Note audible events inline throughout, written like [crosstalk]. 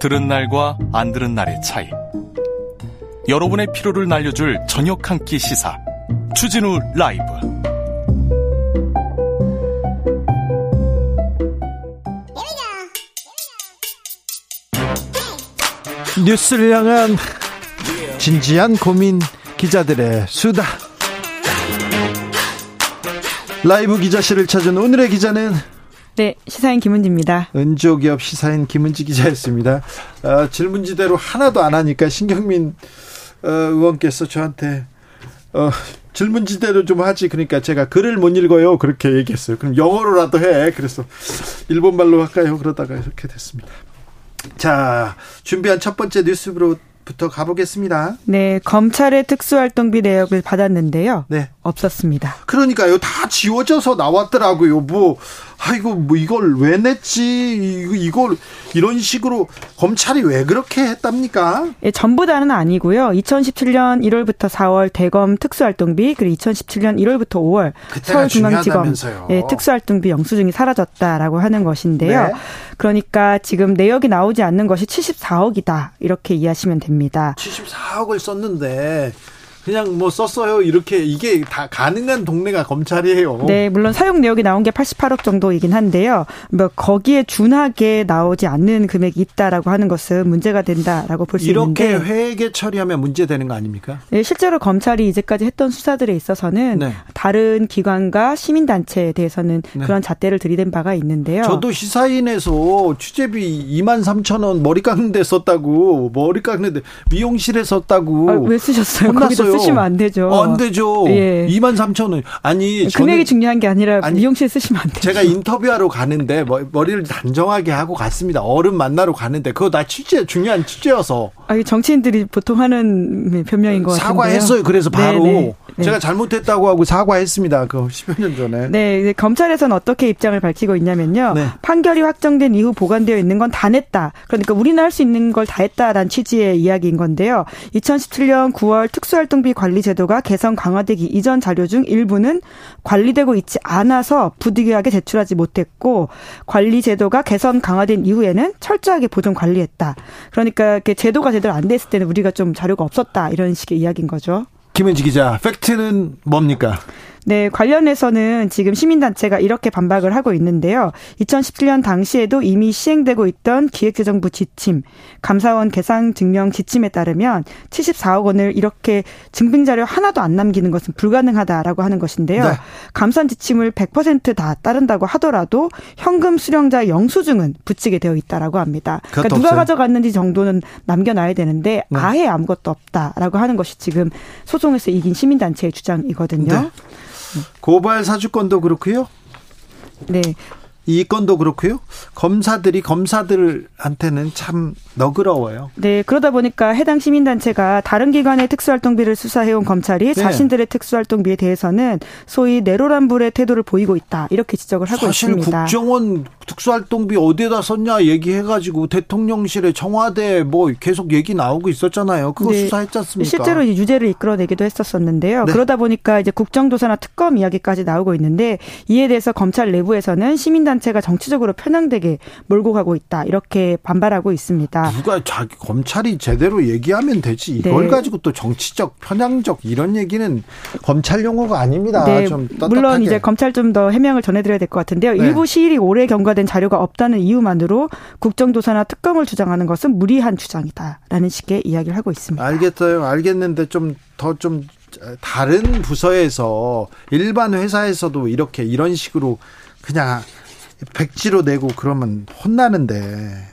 들은 날과 안 들은 날의 차이. 여러분의 피로를 날려줄 저녁 한 끼 시사. 추진우 라이브. 뉴스를 향한 진지한 고민 기자들의 수다. 라이브 기자실을 찾은 오늘의 기자는 네, 시사인 김은지입니다. 은조기업 시사인 김은지 기자였습니다. 어, 질문지대로 하나도 안 하니까 신경민 어, 의원께서 저한테 어, 질문지대로 좀 하지. 그러니까 제가 글을 못 읽어요. 그렇게 얘기했어요. 그럼 영어로라도 해. 그래서 일본말로 할까요? 그러다가 이렇게 됐습니다. 자, 준비한 첫 번째 뉴스로 부터 가보겠습니다. 네, 검찰의 특수활동비 내역을 받았는데요. 네. 없었습니다. 그러니까요. 다 지워져서 나왔더라고요. 뭐 아이고 뭐 이걸 왜 냈지? 이걸 이런 식으로 검찰이 왜 그렇게 했답니까? 예, 전부 다는 아니고요. 2017년 1월부터 4월 대검 특수활동비 그리고 2017년 1월부터 5월 서울중앙지검 예, 특수활동비 영수증이 사라졌다라고 하는 것인데요. 네. 그러니까 지금 내역이 나오지 않는 것이 74억이다 이렇게 이해하시면 됩니다. 74억을 썼는데 그냥 뭐 썼어요. 이렇게 이게 다 가능한 동네가 검찰이에요. 네, 물론 사용 내역이 나온 게 88억 정도이긴 한데요. 뭐 거기에 준하게 나오지 않는 금액이 있다라고 하는 것은 문제가 된다라고 볼 수 있는데 이렇게 회계 처리하면 문제되는 거 아닙니까? 네, 실제로 검찰이 이제까지 했던 수사들에 있어서는 네. 다른 기관과 시민 단체에 대해서는 네. 그런 잣대를 들이댄 바가 있는데요. 저도 시사인에서 취재비 2만 3천 원 머리 깎는데 썼다고 머리 깎는데 미용실에 썼다고 아, 왜 쓰셨어요? 혼났어요. 쓰시면 안 되죠. 어, 안 되죠. 예. 2만 3천 원. 아니 금액이 중요한 게 아니라 아니, 미용실 쓰시면 안 되죠. 제가 인터뷰하러 가는데 머리를 단정하게 하고 갔습니다. 어른 만나러 가는데 그거 나 취재 중요한 취재여서. 아, 정치인들이 보통 하는 변명인 것 같아요. 사과했어요. 그래서 바로 네네. 네. 네. 제가 잘못했다고 하고 사과했습니다. 그 10여 년 전에. 네, 검찰에서는 어떻게 입장을 밝히고 있냐면요. 네. 판결이 확정된 이후 보관되어 있는 건 다 냈다. 그러니까 우리는 할 수 있는 걸 다 했다라는 취지의 이야기인 건데요. 2017년 9월 특수활동 비 관리 제도가 개선 강화되기 이전 자료 중 일부는 관리되고 있지 않아서 부득이하게 제출하지 못했고 관리 제도가 개선 강화된 이후에는 철저하게 보존 관리했다. 그러니까 제도가 제대로 안 됐을 때는 우리가 좀 자료가 없었다 이런 식의 이야기인 거죠. 김현지 기자, 팩트는 뭡니까? 네, 관련해서는 지금 시민단체가 이렇게 반박을 하고 있는데요. 2017년 당시에도 이미 시행되고 있던 기획재정부 지침, 감사원 계산 증명 지침에 따르면 74억 원을 이렇게 증빙자료 하나도 안 남기는 것은 불가능하다라고 하는 것인데요. 네. 감산 지침을 100%다 따른다고 하더라도 현금 수령자 영수증은 붙이게 되어 있다라고 합니다. 그러니까 누가 없어요? 가져갔는지 정도는 남겨놔야 되는데 네. 아예 아무것도 없다라고 하는 것이 지금 소송에서 이긴 시민단체의 주장이거든요. 네. 고발 사주권도 그렇고요. 네. 이 건도 그렇고요. 검사들이 검사들한테는 참 너그러워요. 네, 그러다 보니까 해당 시민단체가 다른 기관의 특수활동비를 수사해온 검찰이 네. 자신들의 특수활동비에 대해서는 소위 내로란불의 태도를 보이고 있다 이렇게 지적을 하고 사실 있습니다. 국정원 특수활동비 어디에다 썼냐 얘기해가지고 대통령실에 청와대 뭐 계속 얘기 나오고 있었잖아요. 그거 네. 수사했지 않습니까? 실제로 유죄를 이끌어내기도 했었었는데요. 네. 그러다 보니까 이제 국정조사나 특검 이야기까지 나오고 있는데 이에 대해서 검찰 내부에서는 시민단 단체가 정치적으로 편향되게 몰고 가고 있다 이렇게 반발하고 있습니다. 누가 자기 검찰이 제대로 얘기하면 되지 이걸 네. 가지고 또 정치적 편향적 이런 얘기는 검찰 용어가 아닙니다. 네. 좀 물론 이제 검찰 좀 더 해명을 전해드려야 될 것 같은데요. 네. 일부 시일이 오래 경과된 자료가 없다는 이유만으로 국정조사나 특검을 주장하는 것은 무리한 주장이다라는 식의 이야기를 하고 있습니다. 알겠어요. 알겠는데 좀 더좀 좀 다른 부서에서 일반 회사에서도 이렇게 이런 식으로 그냥 백지로 내고 그러면 혼나는데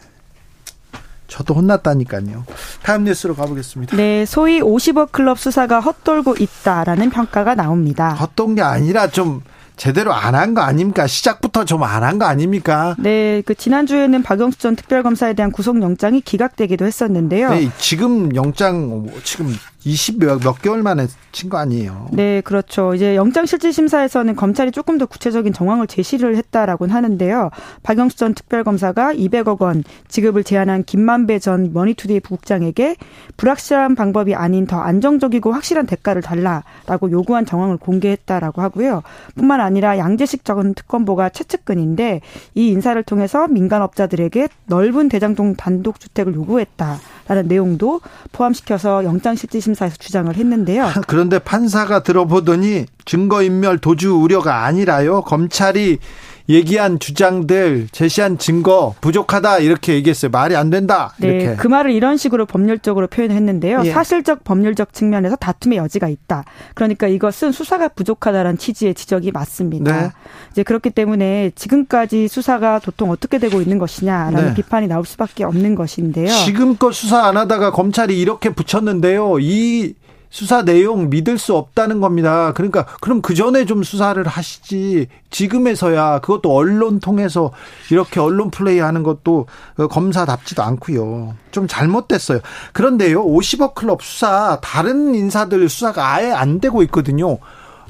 저도 혼났다니까요. 다음 뉴스로 가보겠습니다. 네, 소위 50억 클럽 수사가 헛돌고 있다라는 평가가 나옵니다. 헛돈 게 아니라 좀 제대로 안 한 거 아닙니까? 시작부터 좀 안 한 거 아닙니까? 네, 그 지난주에는 박영수 전 특별검사에 대한 구속영장이 기각되기도 했었는데요. 네, 지금 영장 지금 20몇 몇 개월 만에 친 거 아니에요. 네, 그렇죠. 이제 영장실질심사에서는 검찰이 조금 더 구체적인 정황을 제시를 했다라고는 하는데요. 박영수 전 특별검사가 200억 원 지급을 제안한 김만배 전 머니투데이 부국장에게 불확실한 방법이 아닌 더 안정적이고 확실한 대가를 달라라고 요구한 정황을 공개했다라고 하고요. 뿐만 아니라 양재식 전 특검보가 최측근인데 이 인사를 통해서 민간업자들에게 넓은 대장동 단독주택을 요구했다라는 내용도 포함시켜서 영장실질심사 에서 주장을 했는데요. [laughs] 그런데 판사가 들어보더니 증거인멸 도주 우려가 아니라요. 검찰이 얘기한 주장들 제시한 증거 부족하다 이렇게 얘기했어요. 말이 안 된다. 이렇게. 네, 그 말을 이런 식으로 법률적으로 표현했는데요. 예. 사실적 법률적 측면에서 다툼의 여지가 있다. 그러니까 이것은 수사가 부족하다라는 취지의 지적이 맞습니다. 네. 이제 그렇기 때문에 지금까지 수사가 도통 어떻게 되고 있는 것이냐라는 네. 비판이 나올 수밖에 없는 것인데요. 지금껏 수사 안 하다가 검찰이 이렇게 붙였는데요. 이 수사 내용 믿을 수 없다는 겁니다. 그러니까 그럼 그 전에 좀 수사를 하시지. 지금에서야 그것도 언론 통해서 이렇게 언론 플레이 하는 것도 검사답지도 않고요. 좀 잘못됐어요. 그런데요. 50억 클럽 수사 다른 인사들 수사가 아예 안 되고 있거든요.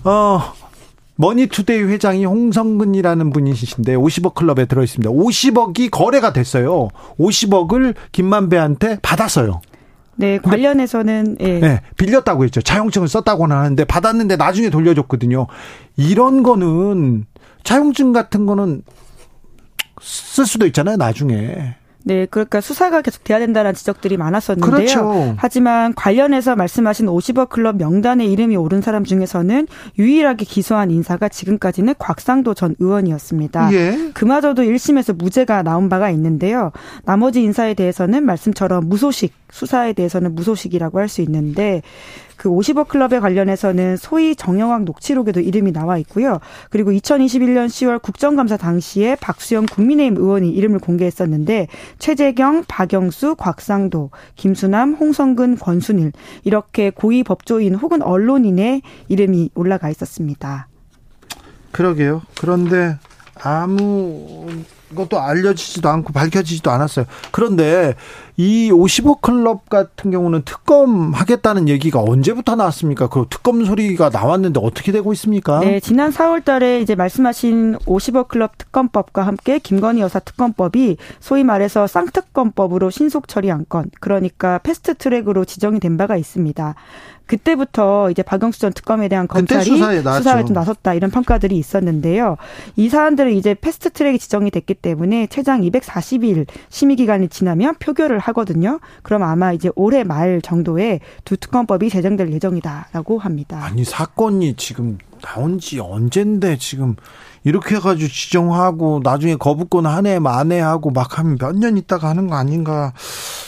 어 머니투데이 회장이 홍선근이라는 분이신데 50억 클럽에 들어 있습니다. 50억이 거래가 됐어요. 50억을 김만배한테 받았어요. 네, 관련해서는 예. 네, 빌렸다고 했죠. 차용증을 썼다고는 하는데 받았는데 나중에 돌려줬거든요. 이런 거는 차용증 같은 거는 쓸 수도 있잖아요, 나중에. 네, 그러니까 수사가 계속 돼야 된다는 지적들이 많았었는데요. 그렇죠. 하지만 관련해서 말씀하신 50억 클럽 명단에 이름이 오른 사람 중에서는 유일하게 기소한 인사가 지금까지는 곽상도 전 의원이었습니다. 예. 그마저도 1심에서 무죄가 나온 바가 있는데요. 나머지 인사에 대해서는 말씀처럼 무소식 수사에 대해서는 무소식이라고 할 수 있는데 그 50억 클럽에 관련해서는 소위 정영학 녹취록에도 이름이 나와 있고요. 그리고 2021년 10월 국정감사 당시에 박수영 국민의힘 의원이 이름을 공개했었는데 최재경, 박영수, 곽상도, 김수남, 홍성근, 권순일 이렇게 고위 법조인 혹은 언론인의 이름이 올라가 있었습니다. 그러게요. 그런데 아무 것도 알려지지도 않고 밝혀지지도 않았어요. 그런데 이 55 클럽 같은 경우는 특검 하겠다는 얘기가 언제부터 나왔습니까? 그 특검 소리가 나왔는데 어떻게 되고 있습니까? 네, 지난 4월 달에 이제 말씀하신 55 클럽 특검법과 함께 김건희 여사 특검법이 소위 말해서 쌍특검법으로 신속 처리 안건, 그러니까 패스트 트랙으로 지정이 된 바가 있습니다. 그때부터 이제 박영수 전 특검에 대한 검찰이 수사에, 수사에 좀 나섰다 이런 평가들이 있었는데요. 이 사안들은 이제 패스트 트랙이 지정이 됐기 때문에 최장 240일 심의 기간이 지나면 표결을 하거든요. 그럼 아마 이제 올해 말 정도에 두 특검법이 제정될 예정이다라고 합니다. 아니 사건이 지금 나온 지 언젠데 지금 이렇게 해가지고 지정하고 나중에 거부권 한 해 만에 하고 막 하면 몇 년 있다가 하는 거 아닌가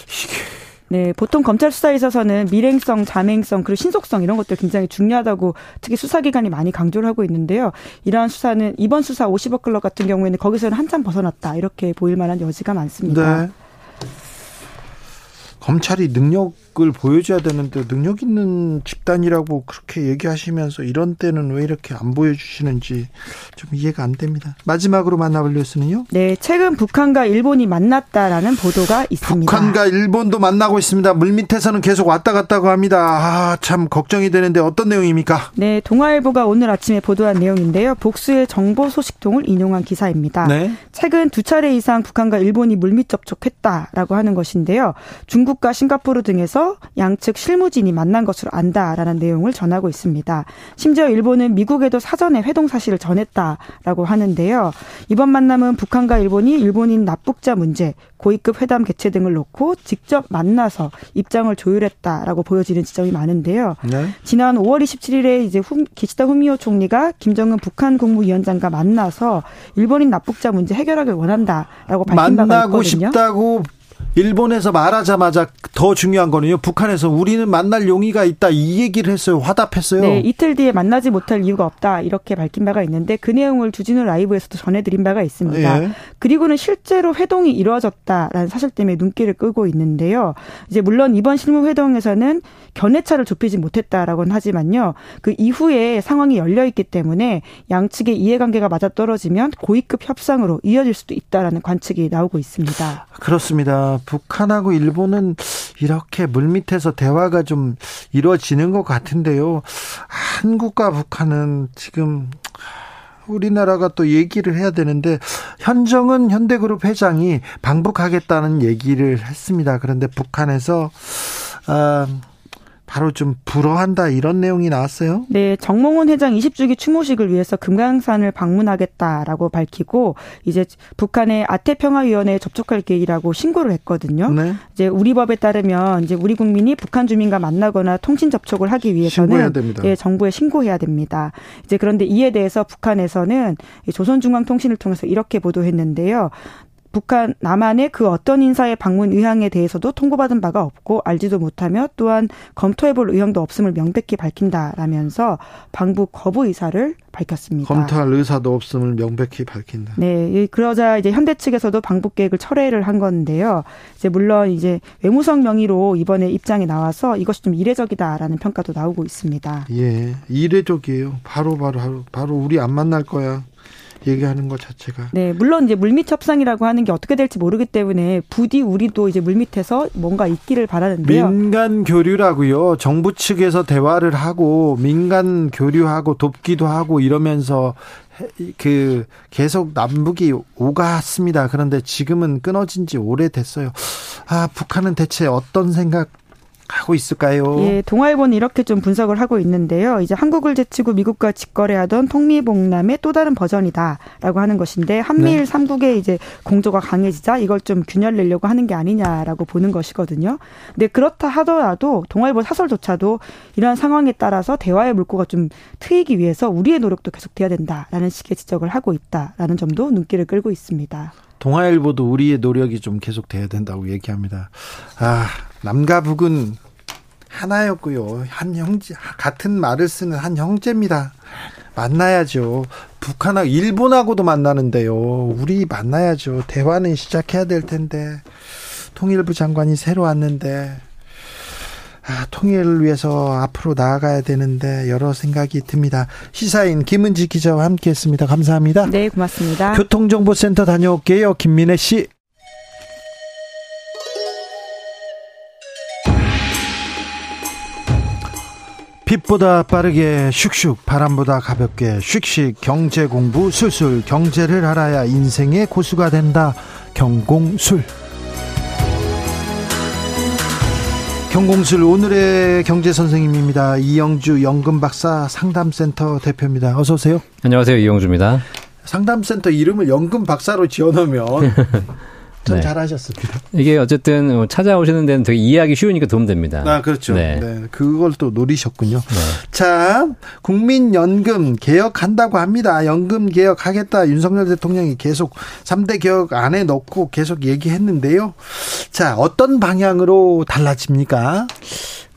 이게 네, 보통 검찰 수사에 있어서는 밀행성, 자맹성, 그리고 신속성 이런 것들 굉장히 중요하다고 특히 수사기관이 많이 강조를 하고 있는데요. 이러한 수사는 이번 수사 50억 클럽 같은 경우에는 거기서는 한참 벗어났다 이렇게 보일 만한 여지가 많습니다. 네. 검찰이 능력을 보여줘야 되는데 능력 있는 집단이라고 그렇게 얘기하시면서 이런 때는 왜 이렇게 안 보여주시는지 좀 이해가 안 됩니다. 마지막으로 만나볼 뉴스는요? 네, 최근 북한과 일본이 만났다라는 보도가 있습니다. 북한과 일본도 만나고 있습니다. 물밑에서는 계속 왔다 갔다고 합니다. 아, 참 걱정이 되는데 어떤 내용입니까? 네, 동아일보가 오늘 아침에 보도한 내용인데요. 복수의 정보 소식통을 인용한 기사입니다. 네. 최근 두 차례 이상 북한과 일본이 물밑 접촉했다라고 하는 것인데요. 중국 중국과 싱가포르 등에서 양측 실무진이 만난 것으로 안다라는 내용을 전하고 있습니다. 심지어 일본은 미국에도 사전에 회동 사실을 전했다라고 하는데요. 이번 만남은 북한과 일본이 일본인 납북자 문제, 고위급 회담 개최 등을 놓고 직접 만나서 입장을 조율했다라고 보여지는 지점이 많은데요. 네. 지난 5월 27일에 이제 후, 기시다 후미오 총리가 김정은 북한 국무위원장과 만나서 일본인 납북자 문제 해결하길 원한다라고 밝힌 바가 있거든요. 만나고 싶다고 일본에서 말하자마자 더 중요한 거는요. 북한에서 우리는 만날 용의가 있다 이 얘기를 했어요. 화답했어요. 네, 이틀 뒤에 만나지 못할 이유가 없다 이렇게 밝힌 바가 있는데 그 내용을 주진우 라이브에서도 전해드린 바가 있습니다. 예. 그리고는 실제로 회동이 이루어졌다라는 사실 때문에 눈길을 끄고 있는데요. 이제 물론 이번 실무 회동에서는 견해차를 좁히지 못했다라고는 하지만요. 그 이후에 상황이 열려 있기 때문에 양측의 이해관계가 맞아 떨어지면 고위급 협상으로 이어질 수도 있다라는 관측이 나오고 있습니다. 그렇습니다. 북한하고 일본은 이렇게 물밑에서 대화가 좀 이루어지는 것 같은데요. 한국과 북한은 지금 우리나라가 또 얘기를 해야 되는데 현정은 현대그룹 회장이 방북하겠다는 얘기를 했습니다. 그런데 북한에서 아, 바로 좀 불허한다 이런 내용이 나왔어요. 네, 정몽원 회장 20주기 추모식을 위해서 금강산을 방문하겠다라고 밝히고 이제 북한의 아태평화위원회에 접촉할 계획이라고 신고를 했거든요. 네. 이제 우리 법에 따르면 이제 우리 국민이 북한 주민과 만나거나 통신 접촉을 하기 위해서는 예, 정부에 신고해야 됩니다. 이제 그런데 이에 대해서 북한에서는 조선중앙통신을 통해서 이렇게 보도했는데요. 북한 남한의 그 어떤 인사의 방문 의향에 대해서도 통보받은 바가 없고 알지도 못하며 또한 검토해볼 의향도 없음을 명백히 밝힌다라면서 방북 거부 의사를 밝혔습니다. 검토할 의사도 없음을 명백히 밝힌다. 네, 그러자 이제 현대 측에서도 방북 계획을 철회를 한 건데요. 이제 물론 이제 외무성 명의로 이번에 입장에 나와서 이것이 좀 이례적이다라는 평가도 나오고 있습니다. 예, 이례적이에요. 바로 바로 바로 우리 안 만날 거야. 얘기하는 것 자체가. 네, 물론 이제 물밑 협상이라고 하는 게 어떻게 될지 모르기 때문에 부디 우리도 이제 물밑에서 뭔가 있기를 바라는데요. 민간 교류라고요. 정부 측에서 대화를 하고 민간 교류하고 돕기도 하고 이러면서 그 계속 남북이 오갔습니다. 그런데 지금은 끊어진 지 오래됐어요. 아, 북한은 대체 어떤 생각 하고 있을까요? 예, 동아일보는 이렇게 좀 분석을 하고 있는데요. 이제 한국을 제치고 미국과 직거래하던 통미봉남의 또 다른 버전이다라고 하는 것인데 한미일 네. 삼국의 이제 공조가 강해지자 이걸 좀 균열 내려고 하는 게 아니냐라고 보는 것이거든요. 근데 그렇다 하더라도 동아일보 사설조차도 이러한 상황에 따라서 대화의 물꼬가 좀 트이기 위해서 우리의 노력도 계속돼야 된다라는 식의 지적을 하고 있다라는 점도 눈길을 끌고 있습니다. 동아일보도 우리의 노력이 좀 계속돼야 된다고 얘기합니다. 아, 남과 북은 하나였고요. 한 형제, 같은 말을 쓰는 한 형제입니다. 만나야죠. 북한하고 일본하고도 만나는데요. 우리 만나야죠. 대화는 시작해야 될 텐데. 통일부 장관이 새로 왔는데 아, 통일을 위해서 앞으로 나아가야 되는데 여러 생각이 듭니다. 시사인 김은지 기자와 함께했습니다. 감사합니다. 네, 고맙습니다. 교통정보센터 다녀올게요. 김민혜 씨. 빛보다 빠르게 슉슉 바람보다 가볍게 슉슉 경제 공부 술술 경제를 알아야 인생의 고수가 된다 경공술 경공술 오늘의 경제 선생님입니다. 이영주 연금 박사 상담센터 대표입니다. 어서 오세요. 안녕하세요. 이영주입니다. 상담센터 이름을 연금 박사로 지어놓으면 [laughs] 전 네. 잘하셨습니다. 이게 어쨌든 뭐 찾아오시는 데는 되게 이해하기 쉬우니까 도움됩니다. 아, 그렇죠. 네. 네. 그걸 또 노리셨군요. 네. 자, 국민연금 개혁한다고 합니다. 연금 개혁하겠다. 윤석열 대통령이 계속 3대 개혁 안에 넣고 계속 얘기했는데요. 자, 어떤 방향으로 달라집니까?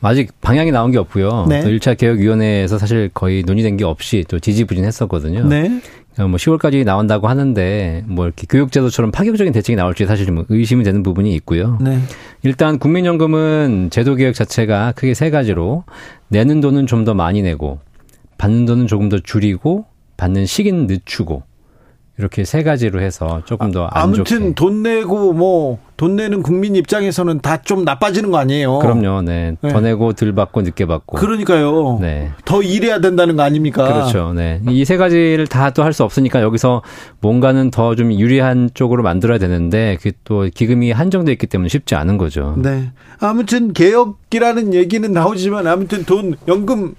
아직 방향이 나온 게 없고요. 네. 또 1차 개혁위원회에서 사실 거의 논의된 게 없이 또 지지부진했었거든요. 네. 어, 뭐 10월까지 나온다고 하는데 뭐 이렇게 교육제도처럼 파격적인 대책이 나올지 사실 좀 의심이 되는 부분이 있고요. 네. 일단 국민연금은 제도 개혁 자체가 크게 세 가지로 내는 돈은 좀 더 많이 내고 받는 돈은 조금 더 줄이고 받는 시기는 늦추고 이렇게 세 가지로 해서 조금 더. 아무튼 돈 내고 뭐 돈 내는 국민 입장에서는 다 좀 나빠지는 거 아니에요? 그럼요. 네. 네. 더 내고 덜 받고 늦게 받고. 그러니까요. 네. 더 일해야 된다는 거 아닙니까? 그렇죠. 네. 이 세 가지를 다 또 할 수 없으니까 여기서 뭔가는 더 좀 유리한 쪽으로 만들어야 되는데 그 또 기금이 한정돼 있기 때문에 쉽지 않은 거죠. 네. 아무튼 개혁이라는 얘기는 나오지만 아무튼 돈 연금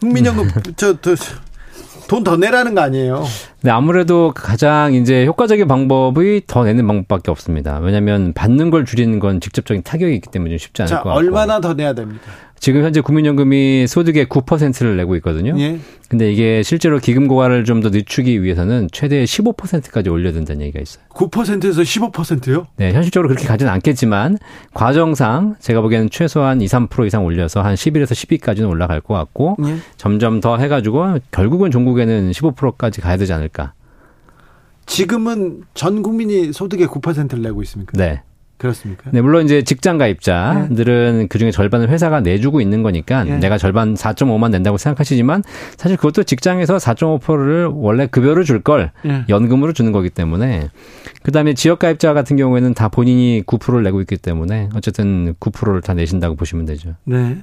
국민연금 [laughs] 저, 저돈더 내라는 거 아니에요? 네, 아무래도 가장 이제 효과적인 방법이 더 내는 방법밖에 없습니다. 왜냐하면 받는 걸 줄이는 건 직접적인 타격이 있기 때문에 좀 쉽지 않을 자, 것 같고. 얼마나 더 내야 됩니까? 지금 현재 국민연금이 소득의 9%를 내고 있거든요. 예. 근데 이게 실제로 기금 고갈을 좀 더 늦추기 위해서는 최대 15%까지 올려야 된다는 얘기가 있어요. 9%에서 15%요? 네, 현실적으로 그렇게 가지는 않겠지만 과정상 제가 보기에는 최소한 2, 3% 이상 올려서 한 11에서 12까지는 올라갈 것 같고 예. 점점 더 해가지고 결국은 종국에는 15%까지 가야 되지 않을까. 지금은 전 국민이 소득의 9%를 내고 있습니까? 네. 그렇습니까? 네, 물론 이제 직장 가입자들은 네. 그 중에 절반을 회사가 내주고 있는 거니까 네. 내가 절반 4.5만 낸다고 생각하시지만 사실 그것도 직장에서 4.5%를 원래 급여를 줄걸 네. 연금으로 주는 거기 때문에 그 다음에 지역 가입자 같은 경우에는 다 본인이 9%를 내고 있기 때문에 어쨌든 9%를 다 내신다고 보시면 되죠. 네.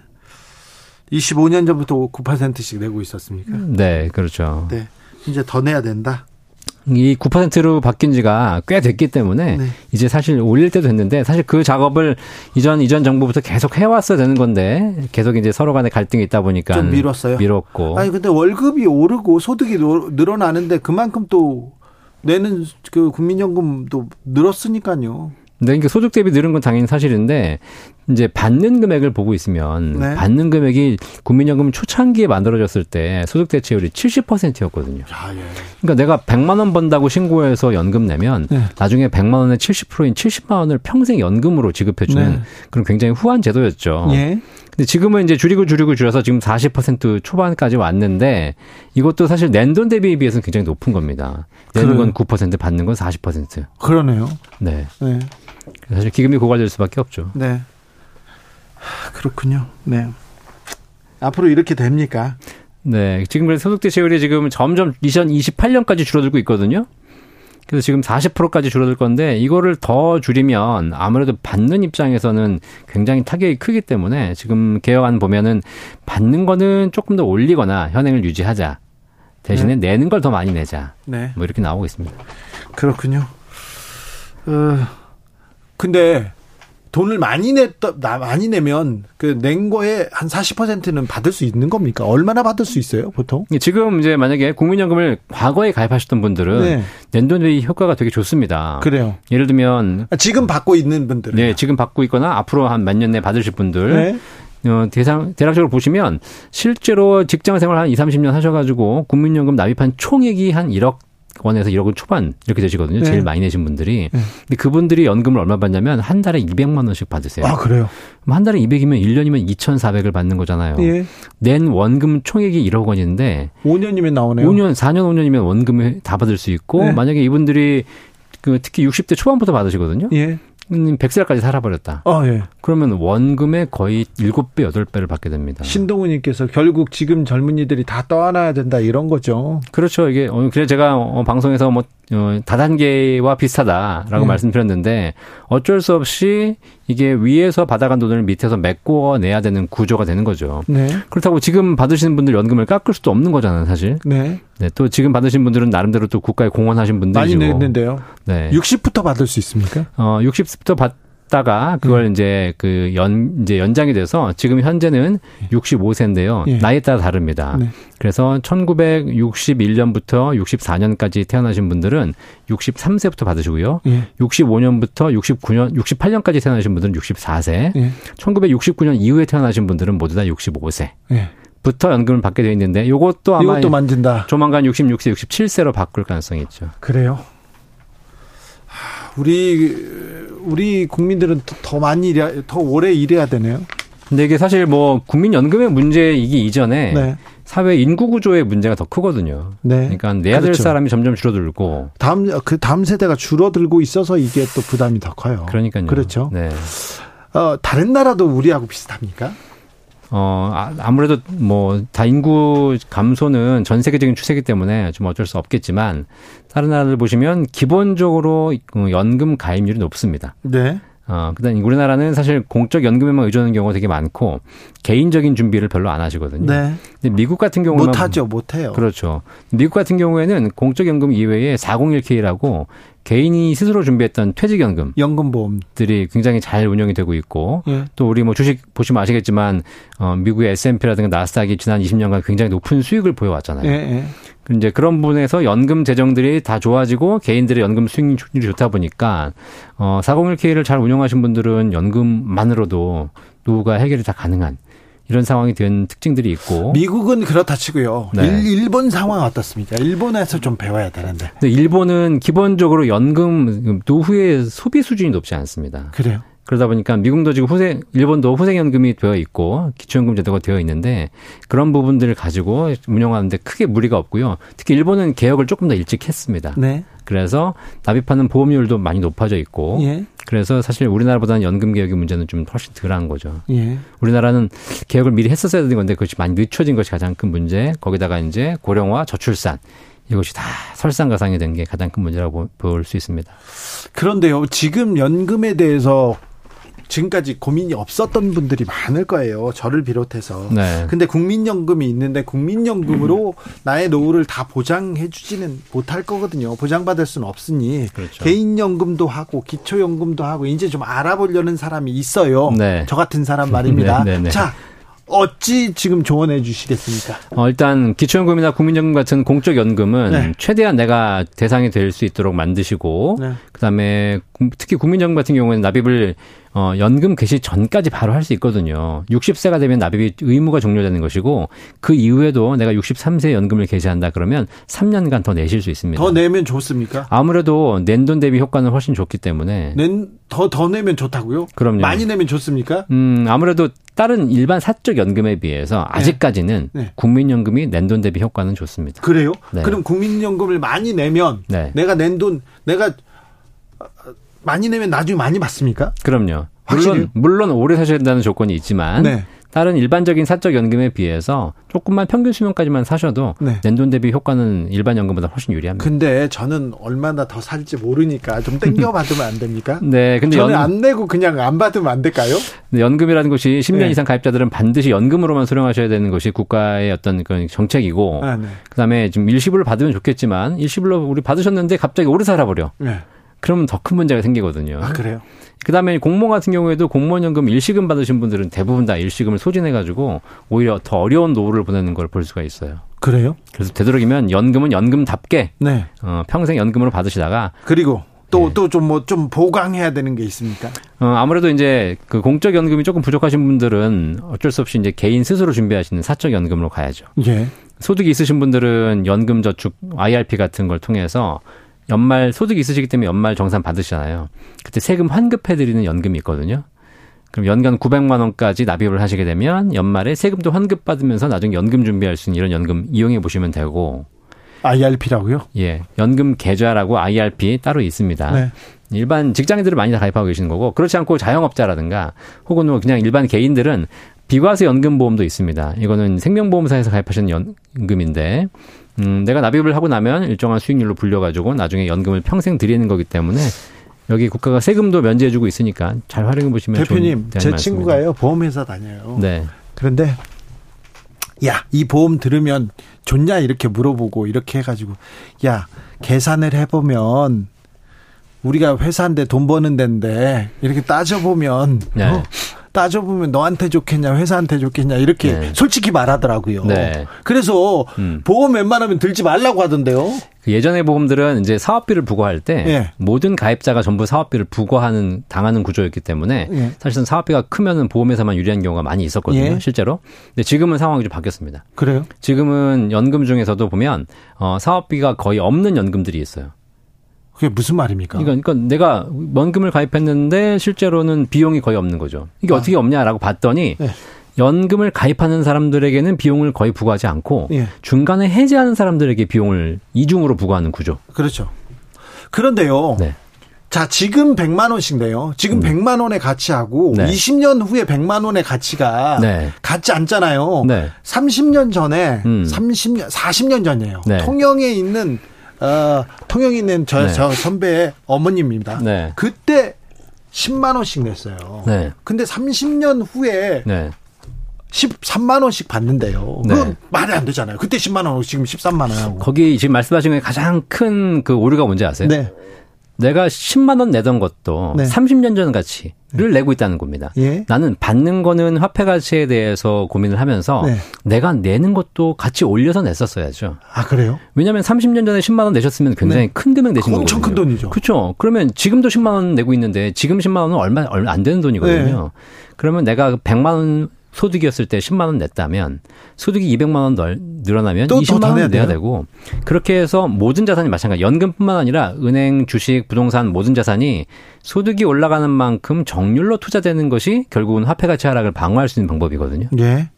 25년 전부터 9%씩 내고 있었습니까? 네, 그렇죠. 네. 이제 더 내야 된다. 이 9%로 바뀐 지가 꽤 됐기 때문에 네. 이제 사실 올릴 때도 됐는데 사실 그 작업을 이전 이전 정부부터 계속 해왔어야 되는 건데 계속 이제 서로 간에 갈등이 있다 보니까 좀 미뤘어요. 미뤘고. 아니 근데 월급이 오르고 소득이 늘어나는데 그만큼 또 내는 그 국민연금도 늘었으니까요. 네, 그러니까 소득 대비 늘은 건 당연히 사실인데 이제 받는 금액을 보고 있으면 네. 받는 금액이 국민연금 초창기에 만들어졌을 때 소득 대체율이 70%였거든요. 아, 예. 그러니까 내가 100만 원 번다고 신고해서 연금 내면 네. 나중에 100만 원의 70%인 70만 원을 평생 연금으로 지급해 주는 네. 그런 굉장히 후한 제도였죠. 예. 근데 지금은 이제 줄이고 줄이고 줄여서 지금 40% 초반까지 왔는데 이것도 사실 낸 돈 대비에 비해서는 굉장히 높은 겁니다. 내는 건 9% 받는 건 40%. 그러네요. 네. 네. 사실 기금이 고갈될 수밖에 없죠. 네. 그렇군요. 네. 앞으로 이렇게 됩니까? 네. 지금 그래서 소득 대체율이 지금 점점 2028년까지 줄어들고 있거든요. 그래서 지금 40%까지 줄어들 건데 이거를 더 줄이면 아무래도 받는 입장에서는 굉장히 타격이 크기 때문에 지금 개혁안 보면은 받는 거는 조금 더 올리거나 현행을 유지하자. 대신에 네. 내는 걸 더 많이 내자. 네. 뭐 이렇게 나오고 있습니다. 그렇군요. 어, 근데 돈을 많이 냈다 많이 내면 그 낸 거에 한 40%는 받을 수 있는 겁니까? 얼마나 받을 수 있어요, 보통? 지금 이제 만약에 국민연금을 과거에 가입하셨던 분들은 네. 낸돈 대비 효과가 되게 좋습니다. 그래요. 예를 들면 아, 지금 받고 있는 분들 네, 지금 받고 있거나 앞으로 한 몇 년 내에 받으실 분들 네. 어, 대상, 대략적으로 보시면 실제로 직장 생활 한 2, 30년 하셔가지고 국민연금 납입한 총액이 한 1억 원에서 1억 초반 이렇게 되시거든요. 네. 제일 많이 내신 분들이. 네. 근데 그분들이 연금을 얼마 받냐면 한 달에 200만 원씩 받으세요. 아, 그래요? 한 달에 200이면 1년이면 2,400을 받는 거잖아요. 예. 낸 원금 총액이 1억 원인데 5년이면 나오네요. 5년, 4년, 5년이면 원금을 다 받을 수 있고 네. 만약에 이분들이 그 특히 60대 초반부터 받으시거든요. 예. 100살까지 살아버렸다. 아, 예. 그러면 원금의 거의 7배, 8배를 받게 됩니다. 신동우님께서 결국 지금 젊은이들이 다 떠안아야 된다 이런 거죠. 그렇죠. 이게, 어, 그래 제가 어, 방송에서 뭐 어, 다단계와 비슷하다라고 음. 말씀드렸는데 어쩔 수 없이 이게 위에서 받아간 돈을 밑에서 메꿔 내야 되는 구조가 되는 거죠. 네. 그렇다고 지금 받으시는 분들 연금을 깎을 수도 없는 거잖아요, 사실. 네. 네. 또 지금 받으신 분들은 나름대로 또 국가에 공헌하신 분들이고 많이 냈는데요. 네. 60부터 받을 수 있습니까? 어, 60부터 받 다가 그걸 음. 이제 그 연 이제 연장이 돼서 지금 현재는 65세인데요. 예. 나이에 따라 다릅니다. 네. 그래서 1961년부터 64년까지 태어나신 분들은 63세부터 받으시고요. 예. 65년부터 69년 68년까지 태어나신 분들은 64세. 예. 1969년 이후에 태어나신 분들은 모두 다 65세. 예. 부터 연금을 받게 되어 있는데 이것도 아마 이것도 만진다. 조만간 66세, 67세로 바꿀 가능성이 있죠. 그래요? 우리 우리 국민들은 더 많이 일해 더 오래 일해야 되네요. 근데 이게 사실 뭐 국민연금의 문제이기 이전에 네. 사회 인구 구조의 문제가 더 크거든요. 네. 그러니까 내야 될 그렇죠. 사람이 점점 줄어들고 다음 그 다음 세대가 줄어들고 있어서 이게 또 부담이 더 커요. 그러니까요. 그렇죠. 네. 어, 다른 나라도 우리하고 비슷합니까? 어, 아, 아무래도 뭐, 다 인구 감소는 전 세계적인 추세이기 때문에 좀 어쩔 수 없겠지만, 다른 나라들 보시면 기본적으로 그 연금 가입률이 높습니다. 네. 어, 그다음 우리나라는 사실 공적 연금에만 의존하는 경우가 되게 많고 개인적인 준비를 별로 안 하시거든요. 네. 근데 미국 같은 경우는 못 하죠, 못 해요. 그렇죠. 미국 같은 경우에는 공적 연금 이외에 401k라고 개인이 스스로 준비했던 퇴직연금, 연금보험들이 굉장히 잘 운영이 되고 있고 예. 또 우리 뭐 주식 보시면 아시겠지만 어, 미국의 S&P라든가 나스닥이 지난 20년간 굉장히 높은 수익을 보여왔잖아요. 예, 예. 이제 그런 부분에서 연금 재정들이 다 좋아지고 개인들의 연금 수익률이 좋다 보니까 어 401k를 잘 운영하신 분들은 연금만으로도 노후가 해결이 다 가능한 이런 상황이 된 특징들이 있고 미국은 그렇다 치고요. 네. 일, 본 상황 어떻습니까? 일본에서 좀 배워야 되는데. 일본은 기본적으로 연금 노후의 소비 수준이 높지 않습니다. 그래요? 그러다 보니까 미국도 지금 후생, 일본도 후생연금이 되어 있고 기초연금 제도가 되어 있는데 그런 부분들을 가지고 운영하는데 크게 무리가 없고요. 특히 일본은 개혁을 조금 더 일찍 했습니다. 네. 그래서 납입하는 보험료율도 많이 높아져 있고 예. 그래서 사실 우리나라보다는 연금 개혁의 문제는 좀 훨씬 덜한 거죠. 예. 우리나라는 개혁을 미리 했었어야 되는 건데 그것이 많이 늦춰진 것이 가장 큰 문제. 거기다가 이제 고령화, 저출산 이것이 다 설상가상이 된 게 가장 큰 문제라고 볼 수 있습니다. 그런데요, 지금 연금에 대해서 지금까지 고민이 없었던 분들이 많을 거예요. 저를 비롯해서. 네. 근데 국민연금이 있는데 국민연금으로 음. 나의 노후를 다 보장해 주지는 못할 거거든요. 보장받을 수는 없으니 그렇죠. 개인연금도 하고 기초연금도 하고 이제 좀 알아보려는 사람이 있어요. 네. 저 같은 사람 말입니다. [laughs] 네, 네, 네. 자, 어찌 지금 조언해 주시겠습니까? 어, 일단 기초연금이나 국민연금 같은 공적 연금은 네. 최대한 내가 대상이 될 수 있도록 만드시고 네. 그다음에 특히 국민연금 같은 경우에는 납입을 어, 연금 개시 전까지 바로 할 수 있거든요. 60세가 되면 납입이 의무가 종료되는 것이고 그 이후에도 내가 63세 연금을 개시한다 그러면 3년간 더 내실 수 있습니다. 더 내면 좋습니까? 아무래도 낸돈 대비 효과는 훨씬 좋기 때문에 낸더더 더 내면 좋다고요? 그럼요. 많이 내면 좋습니까? 음, 아무래도 다른 일반 사적 연금에 비해서 네. 아직까지는 네. 네. 국민연금이 낸돈 대비 효과는 좋습니다. 그래요? 네. 그럼 국민연금을 많이 내면 네. 내가 낸 돈 내가 많이 내면 나중에 많이 받습니까? 그럼요. 확실히? 물론 물론 오래 사셔야 된다는 조건이 있지만 네. 다른 일반적인 사적 연금에 비해서 조금만 평균 수명까지만 사셔도 네. 낸돈 대비 효과는 일반 연금보다 훨씬 유리합니다. 근데 저는 얼마나 더 살지 모르니까 좀 땡겨 받으면 안 됩니까? [laughs] 네, 근데 저는 연... 안 내고 그냥 안 받으면 안 될까요? 네, 연금이라는 것이 10년 네. 이상 가입자들은 반드시 연금으로만 수령하셔야 되는 것이 국가의 어떤 그런 정책이고 아, 네. 그다음에 지금 일시불을 받으면 좋겠지만 일시불로 우리 받으셨는데 갑자기 오래 살아버려. 네. 그러면 더 큰 문제가 생기거든요. 아, 그래요? 그다음에 공무원 같은 경우에도 공무원연금 일시금 받으신 분들은 대부분 다 일시금을 소진해가지고 오히려 더 어려운 노후를 보내는 걸 볼 수가 있어요. 그래요? 그래서 되도록이면 연금은 연금답게 네. 어, 평생 연금으로 받으시다가 그리고 또또좀 뭐좀 보강해야 되는 게 있습니까? 어, 아무래도 이제 그 공적 연금이 조금 부족하신 분들은 어쩔 수 없이 이제 개인 스스로 준비하시는 사적 연금으로 가야죠. 예. 소득이 있으신 분들은 연금 저축 IRP 같은 걸 통해서 연말 소득이 있으시기 때문에 연말 정산 받으시잖아요. 그때 세금 환급해 드리는 연금이 있거든요. 그럼 연간 900만 원까지 납입을 하시게 되면 연말에 세금도 환급 받으면서 나중에 연금 준비할 수 있는 이런 연금 이용해 보시면 되고. IRP라고요? 예. 연금 계좌라고 IRP 따로 있습니다. 네. 일반 직장인들은 많이 다 가입하고 계시는 거고 그렇지 않고 자영업자라든가 혹은 뭐 그냥 일반 개인들은 비과세 연금 보험도 있습니다. 이거는 생명보험사에서 가입하시는 연금인데 음, 내가 납입을 하고 나면 일정한 수익률로 불려가지고 나중에 연금을 평생 드리는 거기 때문에 여기 국가가 세금도 면제해주고 있으니까 잘 활용해 보시면 대표님 제 많습니다. 친구가요 보험회사 다녀요. 네. 그런데 야 이 보험 들으면 좋냐 이렇게 물어보고 이렇게 해가지고 야 계산을 해보면 우리가 회사인데 돈 버는 데인데 이렇게 따져보면 네. 어, 따져보면 너한테 좋겠냐 회사한테 좋겠냐 이렇게 네. 솔직히 말하더라고요. 네. 그래서 음. 보험 웬만하면 들지 말라고 하던데요. 그 예전의 보험들은 이제 사업비를 부과할 때 네. 모든 가입자가 전부 사업비를 부과하는 당하는 구조였기 때문에 네. 사실은 사업비가 크면은 보험회사만 유리한 경우가 많이 있었거든요. 예. 실제로. 근데 지금은 상황이 좀 바뀌었습니다. 그래요? 지금은 연금 중에서도 보면 어 사업비가 거의 없는 연금들이 있어요. 그게 무슨 말입니까? 그러니까, 그러니까 내가 원금을 가입했는데 실제로는 비용이 거의 없는 거죠. 이게 아. 어떻게 없냐라고 봤더니 네. 연금을 가입하는 사람들에게는 비용을 거의 부과하지 않고 예. 중간에 해지하는 사람들에게 비용을 이중으로 부과하는 구조. 그렇죠. 그런데요. 네. 자, 지금 100만 원씩 내요. 지금 음. 100만 원의 가치하고 네. 20년 후에 100만 원의 가치가 네. 같지 않잖아요. 네. 30년 전에 음. 30년 40년 전이에요. 네. 통영에 있는 어, 있는 저, 네. 저 선배의 어머님입니다. 네. 그때 10만 원씩 냈어요. 네. 근데 30년 후에 네. 13만 원씩 받는데요. 네. 그건 말이 안 되잖아요. 그때 10만 원, 지금 13만 원. 거기 지금 말씀하신 게 가장 큰 그 오류가 뭔지 아세요? 네. 내가 10만 원 내던 것도 네. 30년 전 가치를 네. 내고 있다는 겁니다. 예. 나는 받는 거는 화폐 가치에 대해서 고민을 하면서 네. 내가 내는 것도 같이 올려서 냈었어야죠. 아 그래요? 왜냐하면 30년 전에 10만 원 내셨으면 굉장히 네. 큰 금액 내신 거거든요. 엄청 큰 돈이죠. 그렇죠. 그러면 지금도 10만 원 내고 있는데 지금 10만 원은 얼마 얼마 안 되는 돈이거든요. 네. 그러면 내가 100만 원 소득이었을 때 10만 원 냈다면 소득이 200만 원 널, 늘어나면 또, 20만 원 내야, 내야 되고 그렇게 해서 모든 자산이 마찬가지. 연금뿐만 아니라 은행, 주식, 부동산 모든 자산이 소득이 올라가는 만큼 정률로 투자되는 것이 결국은 화폐 가치 하락을 방어할 수 있는 방법이거든요. 예.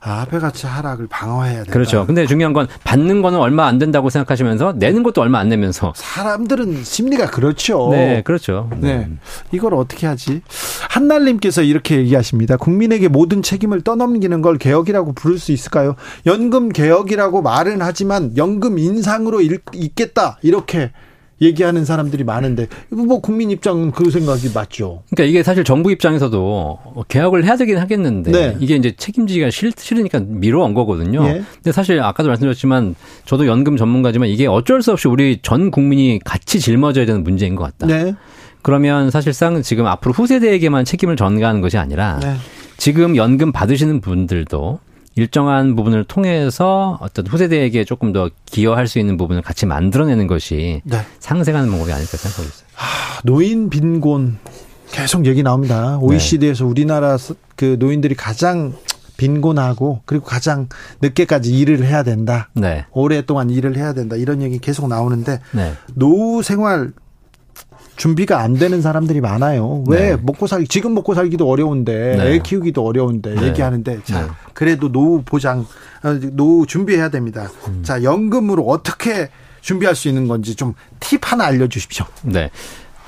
아, 화폐 가치 하락을 방어해야 된다. 그렇죠. 근데 중요한 건 받는 거는 얼마 안 된다고 생각하시면서 내는 것도 얼마 안 내면서 사람들은 심리가 그렇죠. 네, 그렇죠. 네. 이걸 어떻게 하지? 한날님께서 이렇게 얘기하십니다. 국민에게 모든 책임을 떠넘기는 걸 개혁이라고 부를 수 있을까요? 연금 개혁이라고 말은 하지만 연금 인상으로 있겠다. 이렇게 얘기하는 사람들이 많은데 뭐 국민 입장은 그 생각이 맞죠. 그러니까 이게 사실 정부 입장에서도 개혁을 해야 되긴 하겠는데 네. 이게 이제 책임지기가 싫, 싫으니까 미뤄온 거거든요. 예. 근데 사실 아까도 말씀드렸지만 저도 연금 전문가지만 이게 어쩔 수 없이 우리 전 국민이 같이 짊어져야 되는 문제인 것 같다. 네. 그러면 사실상 지금 앞으로 후세대에게만 책임을 전가하는 것이 아니라 네. 지금 연금 받으시는 분들도 일정한 부분을 통해서 어떤 후세대에게 조금 더 기여할 수 있는 부분을 같이 만들어내는 것이 네. 상생하는 방법이 아닐까 생각하고 있어요. 하, 노인 빈곤 계속 얘기 나옵니다. OECD에서 네. 우리나라 그 노인들이 가장 빈곤하고 그리고 가장 늦게까지 일을 해야 된다. 네. 오랫동안 일을 해야 된다. 이런 얘기 계속 나오는데 네. 노후 생활 준비가 안 되는 사람들이 많아요. 왜 네. 먹고 살기 지금 먹고 살기도 어려운데 네. 애 키우기도 어려운데 네. 얘기하는데 자 네. 그래도 노후 보장 어, 노후 준비해야 됩니다. 음. 자 연금으로 어떻게 준비할 수 있는 건지 좀 팁 하나 알려주십시오. 네.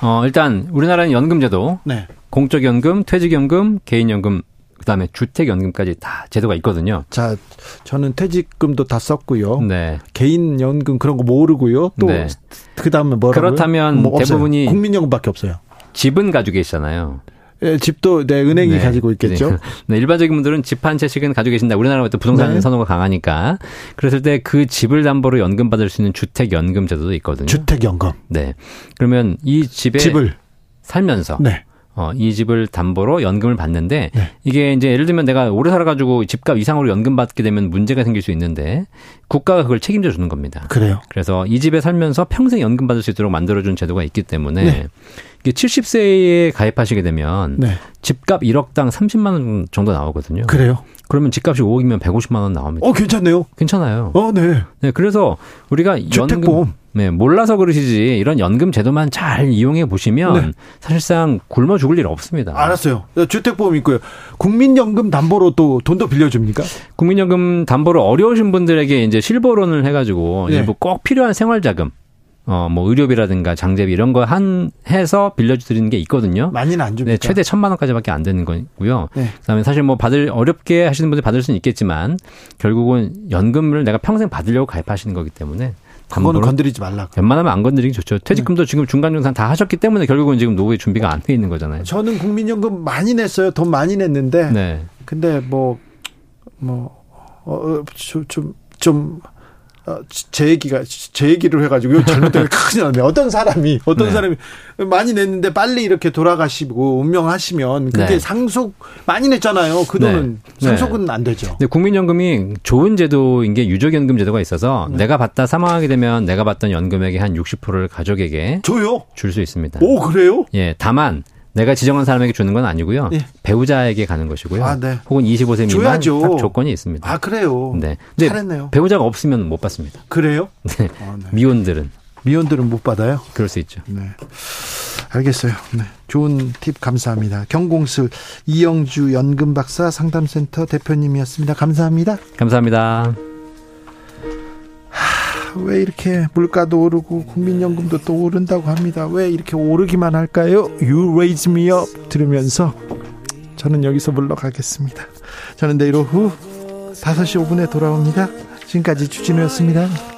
어, 일단 우리나라는 연금제도 네. 공적연금, 퇴직연금, 개인연금 그다음에 주택연금까지 다 제도가 있거든요. 자, 저는 퇴직금도 다 썼고요. 네. 개인연금 그런 거 모르고요. 또 네. 그다음에 뭐라고요? 그렇다면 뭐 대부분이 국민연금밖에 없어요. 집은 가지고 계시잖아요. 예, 집도 네, 은행이 네. 가지고 있겠죠. 네. [laughs] 네, 일반적인 분들은 집 한 채씩은 가지고 계신다. 우리나라가 또 부동산 네. 선호가 강하니까. 그랬을 때 그 집을 담보로 연금 받을 수 있는 주택 연금 제도도 있거든요. 주택 연금. 네. 그러면 이 집에 집을 살면서 네. 어, 이 집을 담보로 연금을 받는데 네. 이게 이제 예를 들면 내가 오래 살아가지고 집값 이상으로 연금 받게 되면 문제가 생길 수 있는데 국가가 그걸 책임져 주는 겁니다. 그래요. 그래서 이 집에 살면서 평생 연금 받을 수 있도록 만들어준 제도가 있기 때문에 네. 이게 70세에 가입하시게 되면 네. 집값 1억당 30만 원 정도 나오거든요. 그래요? 그러면 집값이 5억이면 150만 원 나옵니다. 어, 괜찮네요. 괜찮아요. 어, 네. 네, 그래서 우리가 주택보험. 연금 네, 몰라서 그러시지 이런 연금 제도만 잘 이용해 보시면 네. 사실상 굶어 죽을 일 없습니다. 알았어요. 주택보험 있고요. 국민연금 담보로 또 돈도 빌려줍니까? 국민연금 담보로 어려우신 분들에게 이제 실버론을 해가지고 네. 일부 꼭 필요한 생활자금 어, 뭐 의료비라든가 장제비 이런 거 한 해서 빌려드리는 게 있거든요. 많이는 안 줍니까? 네, 최대 천만 원까지밖에 안 되는 거고요. 네. 그 다음에 사실 뭐 받을 어렵게 하시는 분들 받을 수는 있겠지만 결국은 연금을 내가 평생 받으려고 가입하시는 거기 때문에 그거는 건드리지 말라. 웬만하면 안 건드리기 좋죠. 퇴직금도 네. 지금 중간중간 다 하셨기 때문에 결국은 지금 노후에 준비가 안 돼 있는 거잖아요. 저는 국민연금 많이 냈어요. 돈 많이 냈는데. 네. 근데 뭐, 뭐, 어, 어 좀, 좀, 제 얘기가 제 얘기를 해가지고 잘못되면 큰일 나네. 어떤 사람이 어떤 네. 사람이 많이 냈는데 빨리 이렇게 돌아가시고 운명하시면 그게 네. 상속 많이 냈잖아요. 그 돈은 네. 상속은 네. 안 되죠. 네, 국민연금이 좋은 제도인 게 유족연금 제도가 있어서 네. 내가 받다 사망하게 되면 내가 받던 연금액의 한 60%를 가족에게 줘요. 줄 수 있습니다. 오 그래요? 예, 다만 내가 지정한 사람에게 주는 건 아니고요. 예. 배우자에게 가는 것이고요. 아, 네. 혹은 25세 미만 딱 조건이 있습니다. 아 그래요. 네. 잘했네요. 배우자가 없으면 못 받습니다. 그래요? 네. 아, 네. 미혼들은 미혼들은 못 받아요? 그럴 수 있죠. 네. 알겠어요. 네. 좋은 팁 감사합니다. 경공술 이영주 연금박사 상담센터 대표님이었습니다. 감사합니다. 감사합니다. 왜 이렇게 물가도 오르고 국민연금도 또 오른다고 합니다. 왜 이렇게 오르기만 할까요? You raise me up 들으면서 저는 여기서 물러가겠습니다. 저는 내일 오후 5시 5분에 돌아옵니다. 지금까지 주진우였습니다.